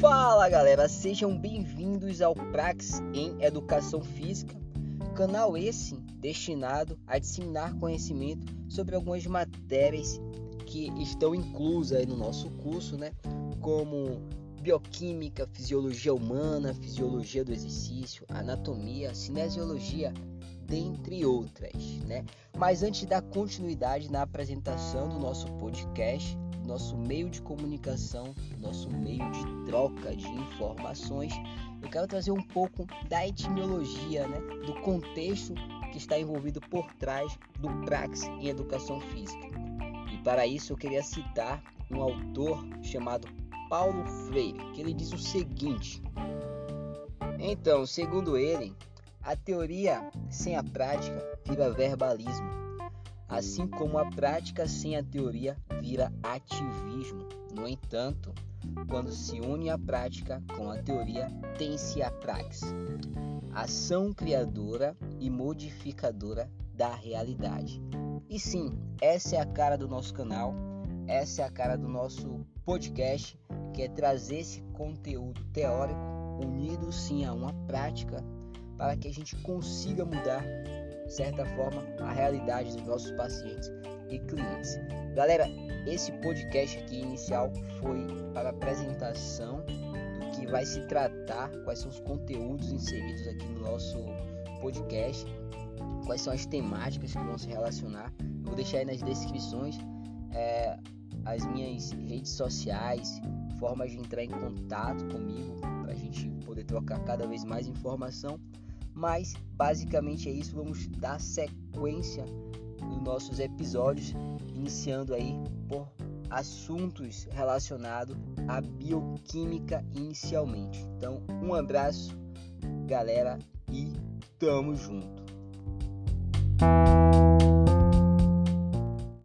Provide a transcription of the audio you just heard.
Fala galera, sejam bem-vindos ao Prax em Educação Física, canal esse destinado a disseminar conhecimento sobre algumas matérias que estão inclusas no nosso curso, né? Como bioquímica, fisiologia humana, fisiologia do exercício, anatomia, cinesiologia, dentre outras, né? Mas antes da continuidade na apresentação do nosso podcast, nosso meio de comunicação, nosso meio de troca de informações, eu quero trazer um pouco da etimologia, né, do contexto que está envolvido por trás do Prax em Educação Física. E para isso eu queria citar um autor chamado Paulo Freire, que ele diz o seguinte: Então, segundo ele, a teoria sem a prática vira verbalismo, assim como a prática sem a teoria vira ativismo. No entanto, quando se une a prática com a teoria, tem-se a praxis, ação criadora e modificadora da realidade. E sim, essa é a cara do nosso canal, essa é a cara do nosso podcast, que é trazer esse conteúdo teórico unido sim a uma prática para que a gente consiga mudar, certa forma, a realidade dos nossos pacientes e clientes. Galera, esse podcast aqui inicial foi para apresentação do que vai se tratar, quais são os conteúdos inseridos aqui no nosso podcast, quais são as temáticas que vão se relacionar. Eu vou deixar aí nas descrições é, as minhas redes sociais, formas de entrar em contato comigo para a gente poder trocar cada vez mais informação. Mas basicamente é isso. Vamos dar sequência nos nossos episódios, iniciando aí por assuntos relacionados à bioquímica inicialmente. Então, um abraço, galera, e tamo junto.